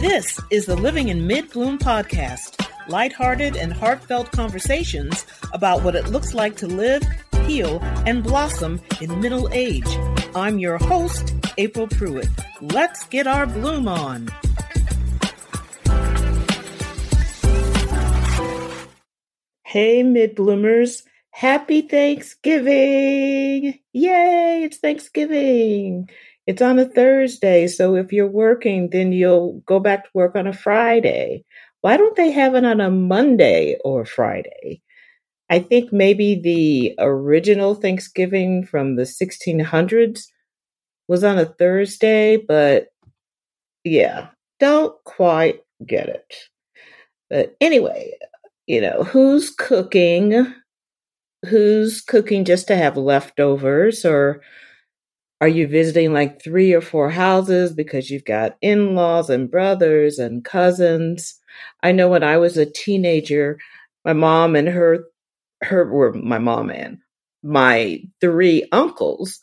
This is the Living in Mid Bloom podcast, lighthearted and heartfelt conversations about what it looks like to live, heal, and blossom in middle age. I'm your host, April Pruitt. Let's get our bloom on. Hey, mid bloomers. Happy Thanksgiving! Yay, it's Thanksgiving. It's on a Thursday, so if you're working, then you'll go back to work on a Friday. Why don't they have it on a Monday or Friday? I think maybe the original Thanksgiving from the 1600s was on a Thursday, but yeah, don't quite get it. But anyway, you know, who's cooking? Who's cooking just to have leftovers or are you visiting like three or four houses because you've got in laws and brothers and cousins? I know when I was a teenager, my mom and her, her were my mom and my three uncles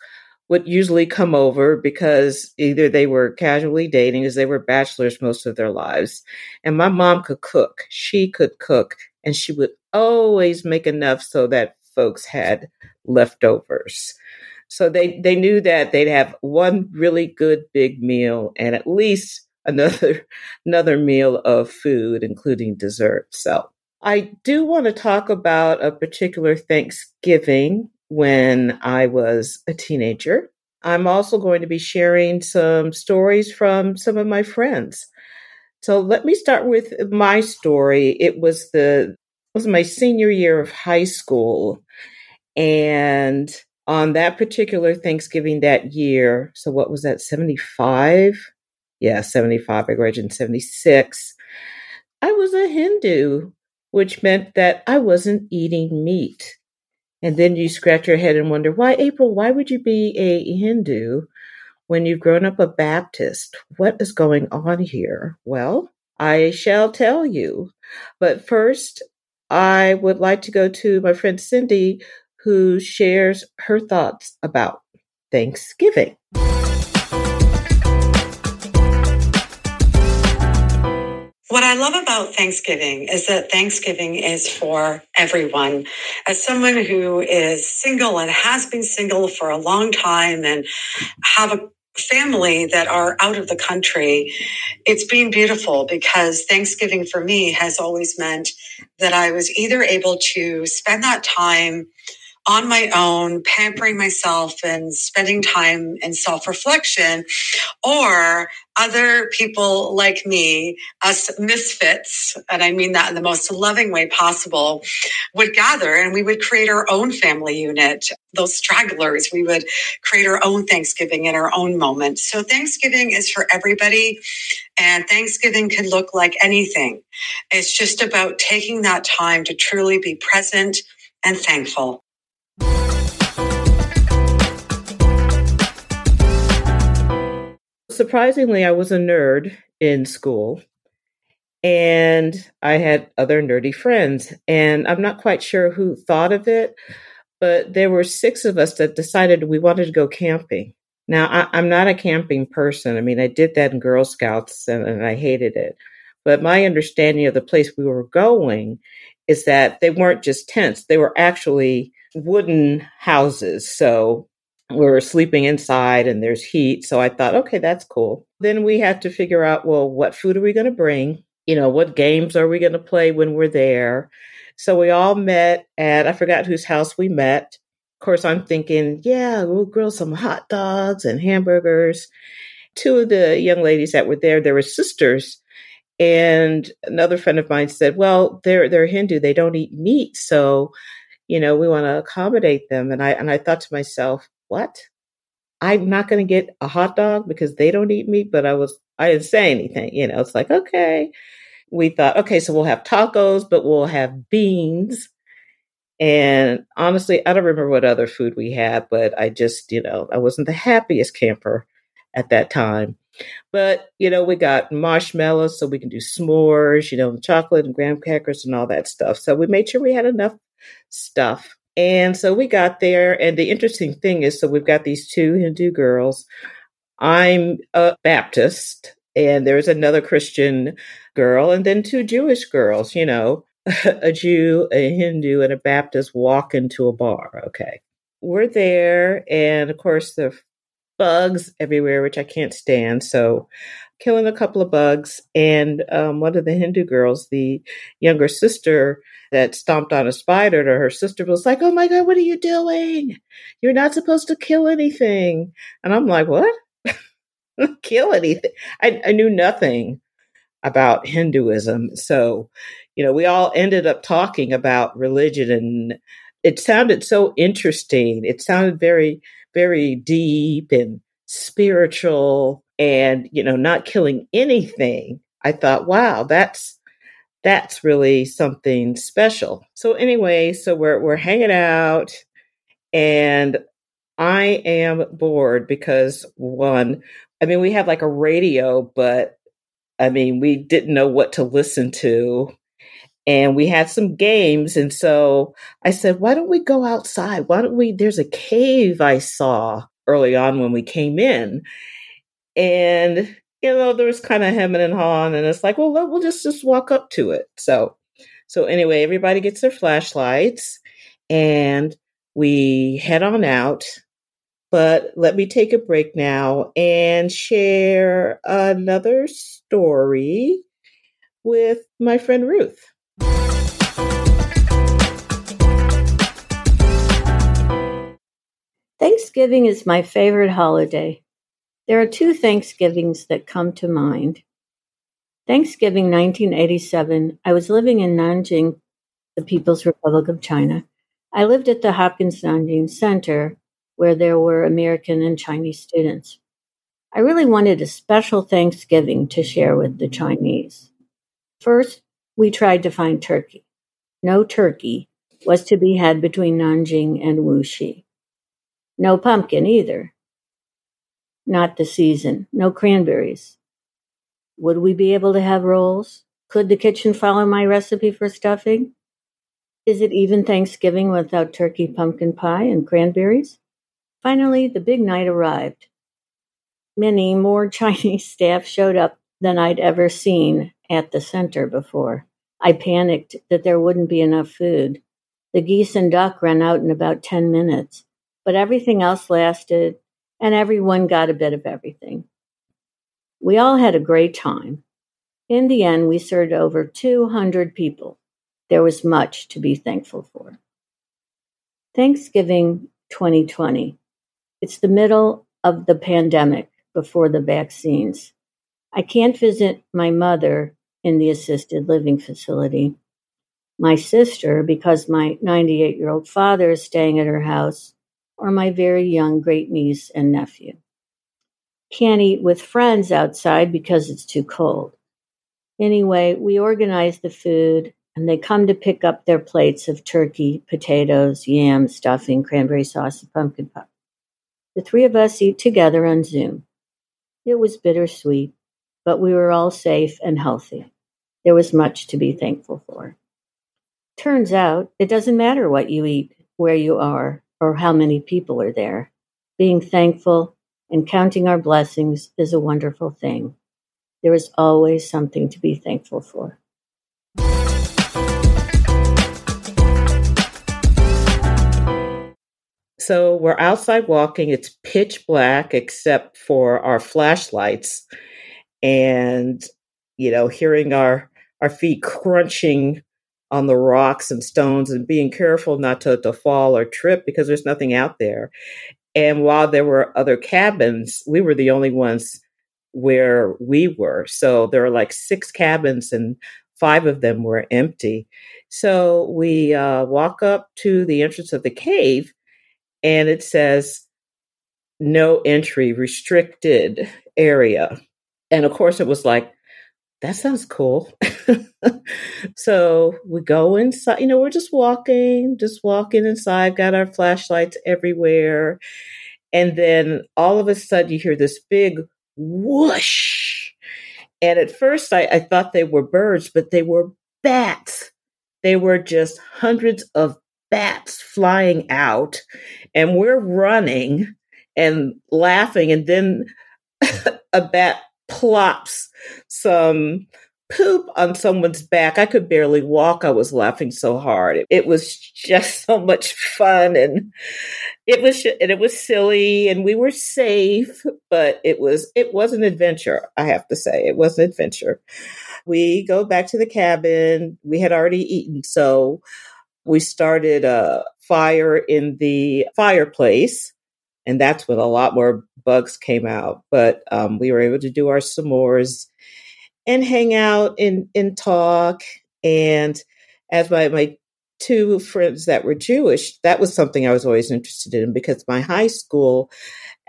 would usually come over because either they were casually dating as they were bachelors most of their lives. And my mom could cook. She could cook and she would always make enough so that folks had leftovers. So they, they knew that they'd have one really good big meal and at least another another meal of food, including dessert. So I do want to talk about a particular Thanksgiving when I was a teenager. I'm also going to be sharing some stories from some of my friends. So let me start with my story. It was the it was my senior year of high school and on that particular Thanksgiving that year, so what was that, 75? Yeah, 75. I graduated in 76. I was a Hindu, which meant that I wasn't eating meat. And then you scratch your head and wonder, why, April, why would you be a Hindu when you've grown up a Baptist? What is going on here? Well, I shall tell you. But first, I would like to go to my friend Cindy, who shares her thoughts about Thanksgiving. What I love about Thanksgiving is that Thanksgiving is for everyone. As someone who is single and has been single for a long time and have a family that are out of the country, it's been beautiful because Thanksgiving for me has always meant that I was either able to spend that time on my own, pampering myself and spending time in self reflection, or other people like me, us misfits, and I mean that in the most loving way possible, would gather and we would create our own family unit. Those stragglers, we would create our own Thanksgiving in our own moment. So Thanksgiving is for everybody and Thanksgiving can look like anything. It's just about taking that time to truly be present and thankful. Surprisingly, I was a nerd in school and I had other nerdy friends. And I'm not quite sure who thought of it, but there were six of us that decided we wanted to go camping. Now, I, am not a camping person. I mean, I did that in Girl Scouts and, and I hated it. But my understanding of the place we were going is that they weren't just tents, they were actually wooden houses. So we're sleeping inside and there's heat. So I thought, okay, that's cool. Then we had to figure out, well, what food are we going to bring? You know, what games are we going to play when we're there? So we all met at, I forgot whose house we met. Of course, I'm thinking, yeah, we'll grill some hot dogs and hamburgers. Two of the young ladies that were there, they were sisters. And another friend of mine said, well, they're, they're Hindu. They don't eat meat. So, you know, we want to accommodate them. And I, and I thought to myself, what? I'm not going to get a hot dog because they don't eat meat, but I was, I didn't say anything. You know, it's like, okay. We thought, okay, so we'll have tacos, but we'll have beans. And honestly, I don't remember what other food we had, but I just, you know, I wasn't the happiest camper at that time. But, you know, we got marshmallows so we can do s'mores, you know, chocolate and graham crackers and all that stuff. So we made sure we had enough stuff and so we got there. And the interesting thing is so we've got these two Hindu girls. I'm a Baptist and there's another Christian girl, and then two Jewish girls, you know, a Jew, a Hindu, and a Baptist walk into a bar. Okay. We're there, and of course, the bugs everywhere, which I can't stand. So, killing a couple of bugs. And um, one of the Hindu girls, the younger sister that stomped on a spider to her sister, was like, Oh my God, what are you doing? You're not supposed to kill anything. And I'm like, What? kill anything? I, I knew nothing about Hinduism. So, you know, we all ended up talking about religion and it sounded so interesting. It sounded very, very deep and spiritual and, you know, not killing anything. I thought, wow, that's that's really something special. So anyway, so we're we're hanging out and I am bored because one, I mean, we have like a radio, but I mean, we didn't know what to listen to. And we had some games. And so I said, why don't we go outside? Why don't we? There's a cave I saw early on when we came in. And, you know, there was kind of hemming and hawing. And it's like, well, we'll just, just walk up to it. So, so anyway, everybody gets their flashlights and we head on out but let me take a break now and share another story with my friend Ruth. Thanksgiving is my favorite holiday. There are two Thanksgivings that come to mind. Thanksgiving 1987, I was living in Nanjing, the People's Republic of China. I lived at the Hopkins Nanjing Center, where there were American and Chinese students. I really wanted a special Thanksgiving to share with the Chinese. First, we tried to find turkey. No turkey was to be had between Nanjing and Wuxi. No pumpkin either. Not the season. No cranberries. Would we be able to have rolls? Could the kitchen follow my recipe for stuffing? Is it even Thanksgiving without turkey, pumpkin pie, and cranberries? Finally, the big night arrived. Many more Chinese staff showed up than I'd ever seen at the center before. I panicked that there wouldn't be enough food. The geese and duck ran out in about 10 minutes, but everything else lasted, and everyone got a bit of everything. We all had a great time. In the end, we served over 200 people. There was much to be thankful for. Thanksgiving 2020. It's the middle of the pandemic before the vaccines. I can't visit my mother in the assisted living facility. My sister, because my 98 year old father is staying at her house, or my very young great niece and nephew. Can't eat with friends outside because it's too cold. Anyway, we organize the food and they come to pick up their plates of turkey, potatoes, yam, stuffing, cranberry sauce, and pumpkin pie. The three of us eat together on Zoom. It was bittersweet, but we were all safe and healthy. There was much to be thankful for. Turns out it doesn't matter what you eat, where you are, or how many people are there. Being thankful and counting our blessings is a wonderful thing. There is always something to be thankful for. So we're outside walking. It's pitch black except for our flashlights and, you know, hearing our, our feet crunching on the rocks and stones and being careful not to, to fall or trip because there's nothing out there. And while there were other cabins, we were the only ones where we were. So there were like six cabins and five of them were empty. So we uh, walk up to the entrance of the cave and it says no entry, restricted area. And of course, it was like, that sounds cool. so we go inside, you know, we're just walking, just walking inside, got our flashlights everywhere. And then all of a sudden, you hear this big whoosh. And at first, I, I thought they were birds, but they were bats. They were just hundreds of bats flying out and we're running and laughing and then a bat plops some poop on someone's back. I could barely walk. I was laughing so hard. It, was just so much fun and it was and it was silly and we were safe, but it was it was an adventure, I have to say. It was an adventure. We go back to the cabin. We had already eaten, so we started a fire in the fireplace and that's when a lot more bugs came out. But um, we were able to do our s'mores and hang out and, and talk. And as my, my two friends that were Jewish, that was something I was always interested in because my high school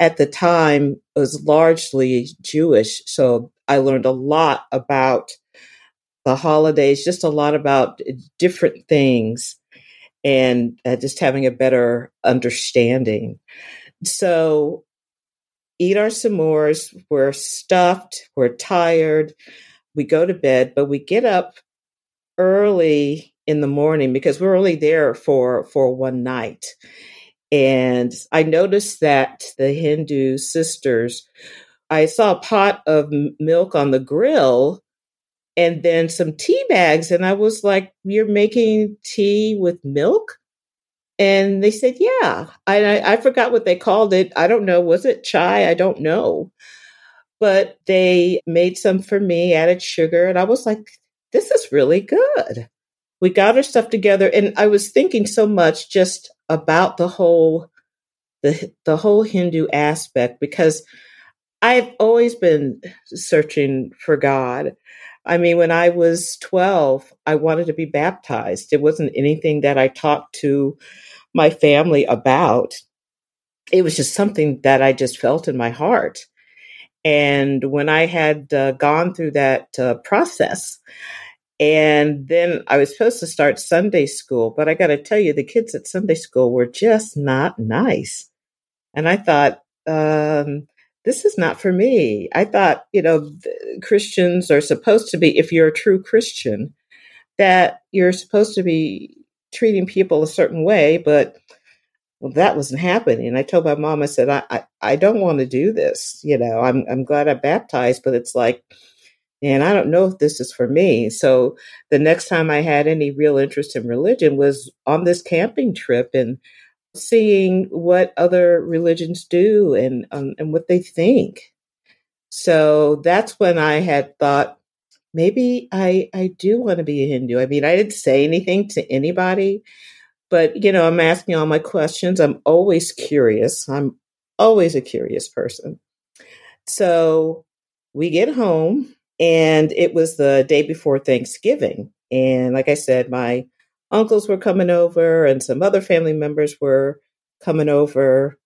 at the time was largely Jewish. So I learned a lot about the holidays, just a lot about different things and uh, just having a better understanding. So eat our s'mores. We're stuffed. We're tired. We go to bed, but we get up early in the morning because we're only there for for one night. And I noticed that the Hindu sisters, I saw a pot of milk on the grill and then some tea bags. And I was like, You're making tea with milk? And they said, yeah. I, I forgot what they called it. I don't know. Was it chai? I don't know. But they made some for me, added sugar. And I was like, this is really good. We got our stuff together. And I was thinking so much just about the whole the the whole Hindu aspect because I've always been searching for God. I mean, when I was 12, I wanted to be baptized. It wasn't anything that I talked to my family about. It was just something that I just felt in my heart. And when I had uh, gone through that uh, process, and then I was supposed to start Sunday school, but I got to tell you, the kids at Sunday school were just not nice. And I thought, um, this is not for me. I thought, you know, Christians are supposed to be, if you're a true Christian, that you're supposed to be treating people a certain way, but well, that wasn't happening. And I told my mom, I said, I, I, I don't want to do this. You know, I'm, I'm glad I baptized, but it's like, and I don't know if this is for me. So the next time I had any real interest in religion was on this camping trip and seeing what other religions do and um, and what they think. So that's when I had thought, maybe I I do want to be a Hindu. I mean, I didn't say anything to anybody, but you know, I'm asking all my questions. I'm always curious. I'm always a curious person. So we get home and it was the day before Thanksgiving. And like I said, my uncles were coming over and some other family members were coming over.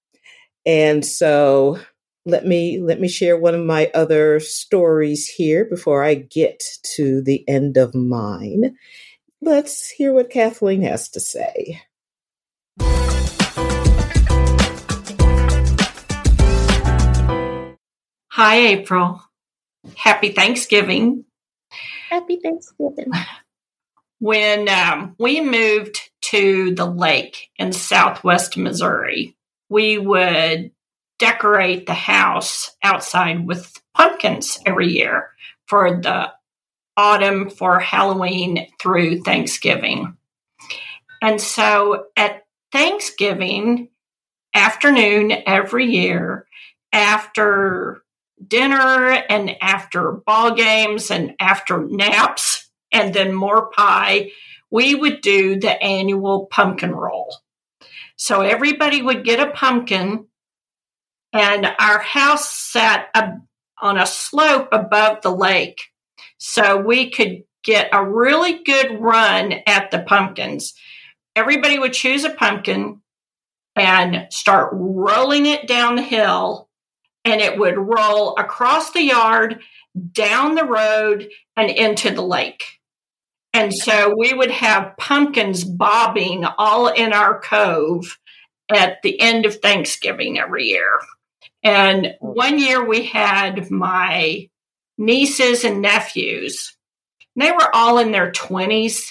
And so let me let me share one of my other stories here before I get to the end of mine. Let's hear what Kathleen has to say. Hi, April. Happy Thanksgiving. Happy Thanksgiving. When um, we moved to the lake in southwest Missouri, we would decorate the house outside with pumpkins every year for the autumn, for Halloween through Thanksgiving. And so at Thanksgiving afternoon every year, after dinner and after ball games and after naps and then more pie, we would do the annual pumpkin roll. So everybody would get a pumpkin and our house sat on a slope above the lake. So we could get a really good run at the pumpkins. Everybody would choose a pumpkin and start rolling it down the hill, and it would roll across the yard, down the road, and into the lake. And so we would have pumpkins bobbing all in our cove at the end of Thanksgiving every year. And one year we had my nieces and nephews. They were all in their 20s,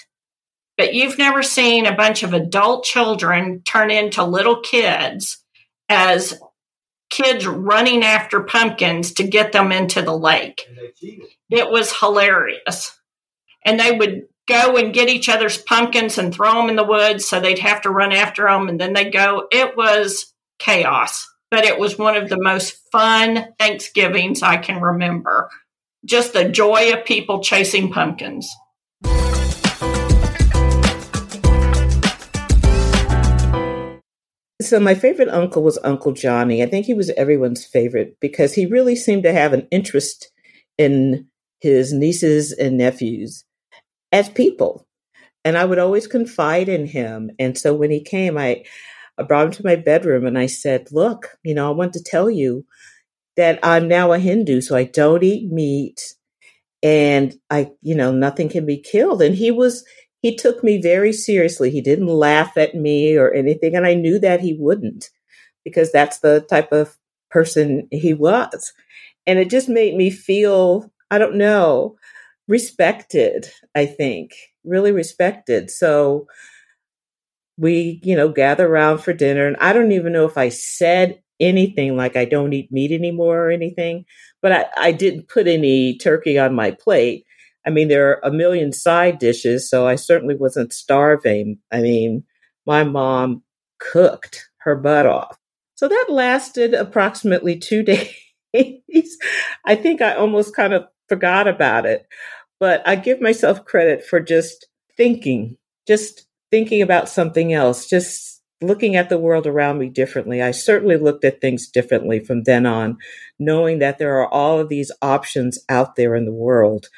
but you've never seen a bunch of adult children turn into little kids as kids running after pumpkins to get them into the lake. It was hilarious. And they would go and get each other's pumpkins and throw them in the woods so they'd have to run after them and then they'd go. It was chaos, but it was one of the most fun Thanksgivings I can remember. Just the joy of people chasing pumpkins. So my favorite uncle was Uncle Johnny. I think he was everyone's favorite because he really seemed to have an interest in his nieces and nephews as people. And I would always confide in him. And so when he came, I, I brought him to my bedroom and I said, Look, you know, I want to tell you that I'm now a Hindu, so I don't eat meat and I, you know, nothing can be killed. And he was he took me very seriously. He didn't laugh at me or anything. And I knew that he wouldn't because that's the type of person he was. And it just made me feel, I don't know, respected, I think, really respected. So we, you know, gather around for dinner. And I don't even know if I said anything like I don't eat meat anymore or anything, but I, I didn't put any turkey on my plate. I mean, there are a million side dishes, so I certainly wasn't starving. I mean, my mom cooked her butt off. So that lasted approximately two days. I think I almost kind of forgot about it, but I give myself credit for just thinking, just thinking about something else, just looking at the world around me differently. I certainly looked at things differently from then on, knowing that there are all of these options out there in the world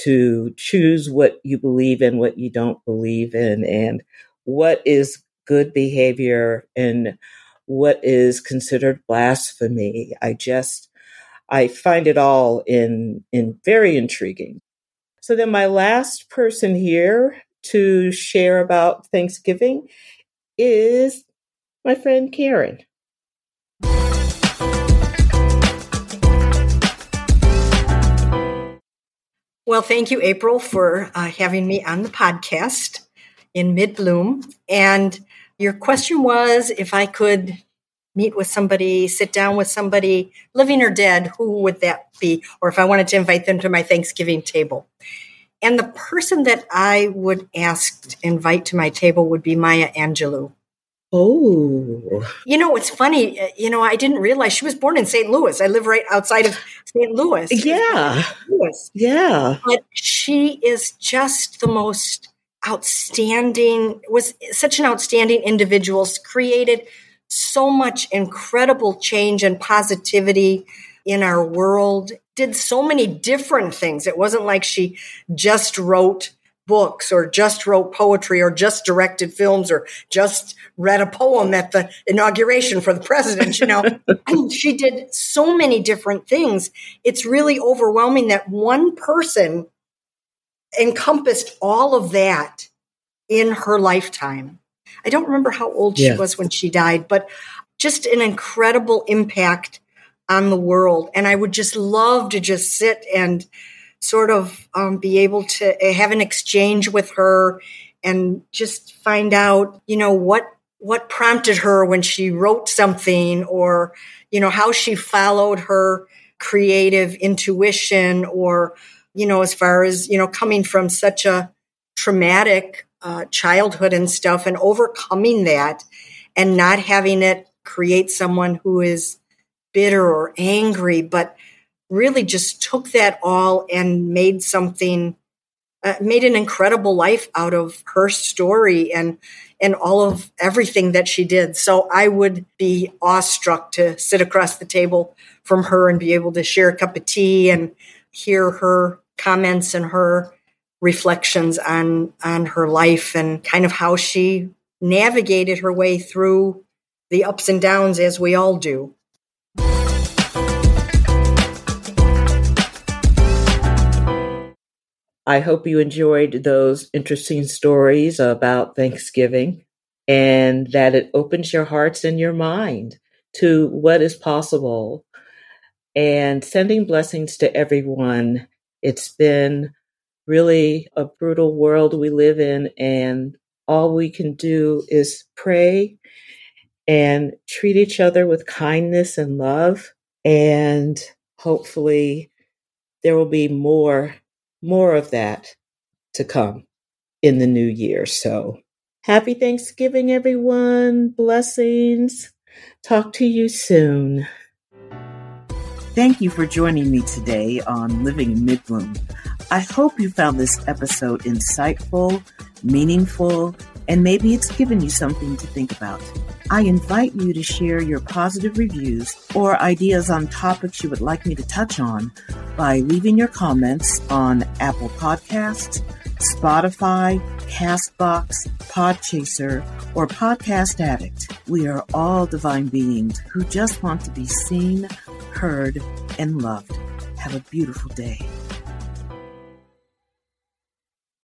to choose what you believe in, what you don't believe in, and what is good behavior and what is considered blasphemy. I just, I find it all in, in very intriguing. So then my last person here to share about Thanksgiving is my friend Karen. Well, thank you, April, for uh, having me on the podcast in mid bloom. And your question was if I could meet with somebody, sit down with somebody, living or dead, who would that be? Or if I wanted to invite them to my Thanksgiving table. And the person that I would ask to invite to my table would be Maya Angelou. Oh. You know, it's funny. Uh, you know, I didn't realize she was born in St. Louis. I live right outside of St. Louis. Yeah. Louis. Yeah. But she is just the most outstanding, was such an outstanding individual, created so much incredible change and positivity in our world, did so many different things. It wasn't like she just wrote books or just wrote poetry or just directed films or just read a poem at the inauguration for the president you know. She did so many different things. It's really overwhelming that one person encompassed all of that in her lifetime i don't remember how old yeah. she was when she died but just an incredible impact on the world and i would just love to just sit and sort of um, be able to eh, have an exchange with her and just find out, you know, what what prompted her when she wrote something or you know how she followed her creative intuition or you know as far as you know coming from such a traumatic uh, childhood and stuff and overcoming that and not having it create someone who is bitter or angry but really just took that all and made something uh, made an incredible life out of her story and and all of everything that she did. So i would be awestruck to sit across the table from her and be able to share a cup of tea and hear her comments and her reflections on on her life and kind of how she navigated her way through the ups and downs as we all do I hope you enjoyed those interesting stories about Thanksgiving and that it opens your hearts and your mind to what is possible and sending blessings to everyone. It's been really a brutal world we live in and all we can do is pray and treat each other with kindness and love. And hopefully there will be more, more of that to come in the new year. So happy Thanksgiving, everyone. Blessings. Talk to you soon. Thank you for joining me today on Living in Midbloom. I hope you found this episode insightful, meaningful, and maybe it's given you something to think about. I invite you to share your positive reviews or ideas on topics you would like me to touch on by leaving your comments on Apple Podcasts, Spotify, Castbox, Podchaser, or Podcast Addict. We are all divine beings who just want to be seen, heard, and loved. Have a beautiful day.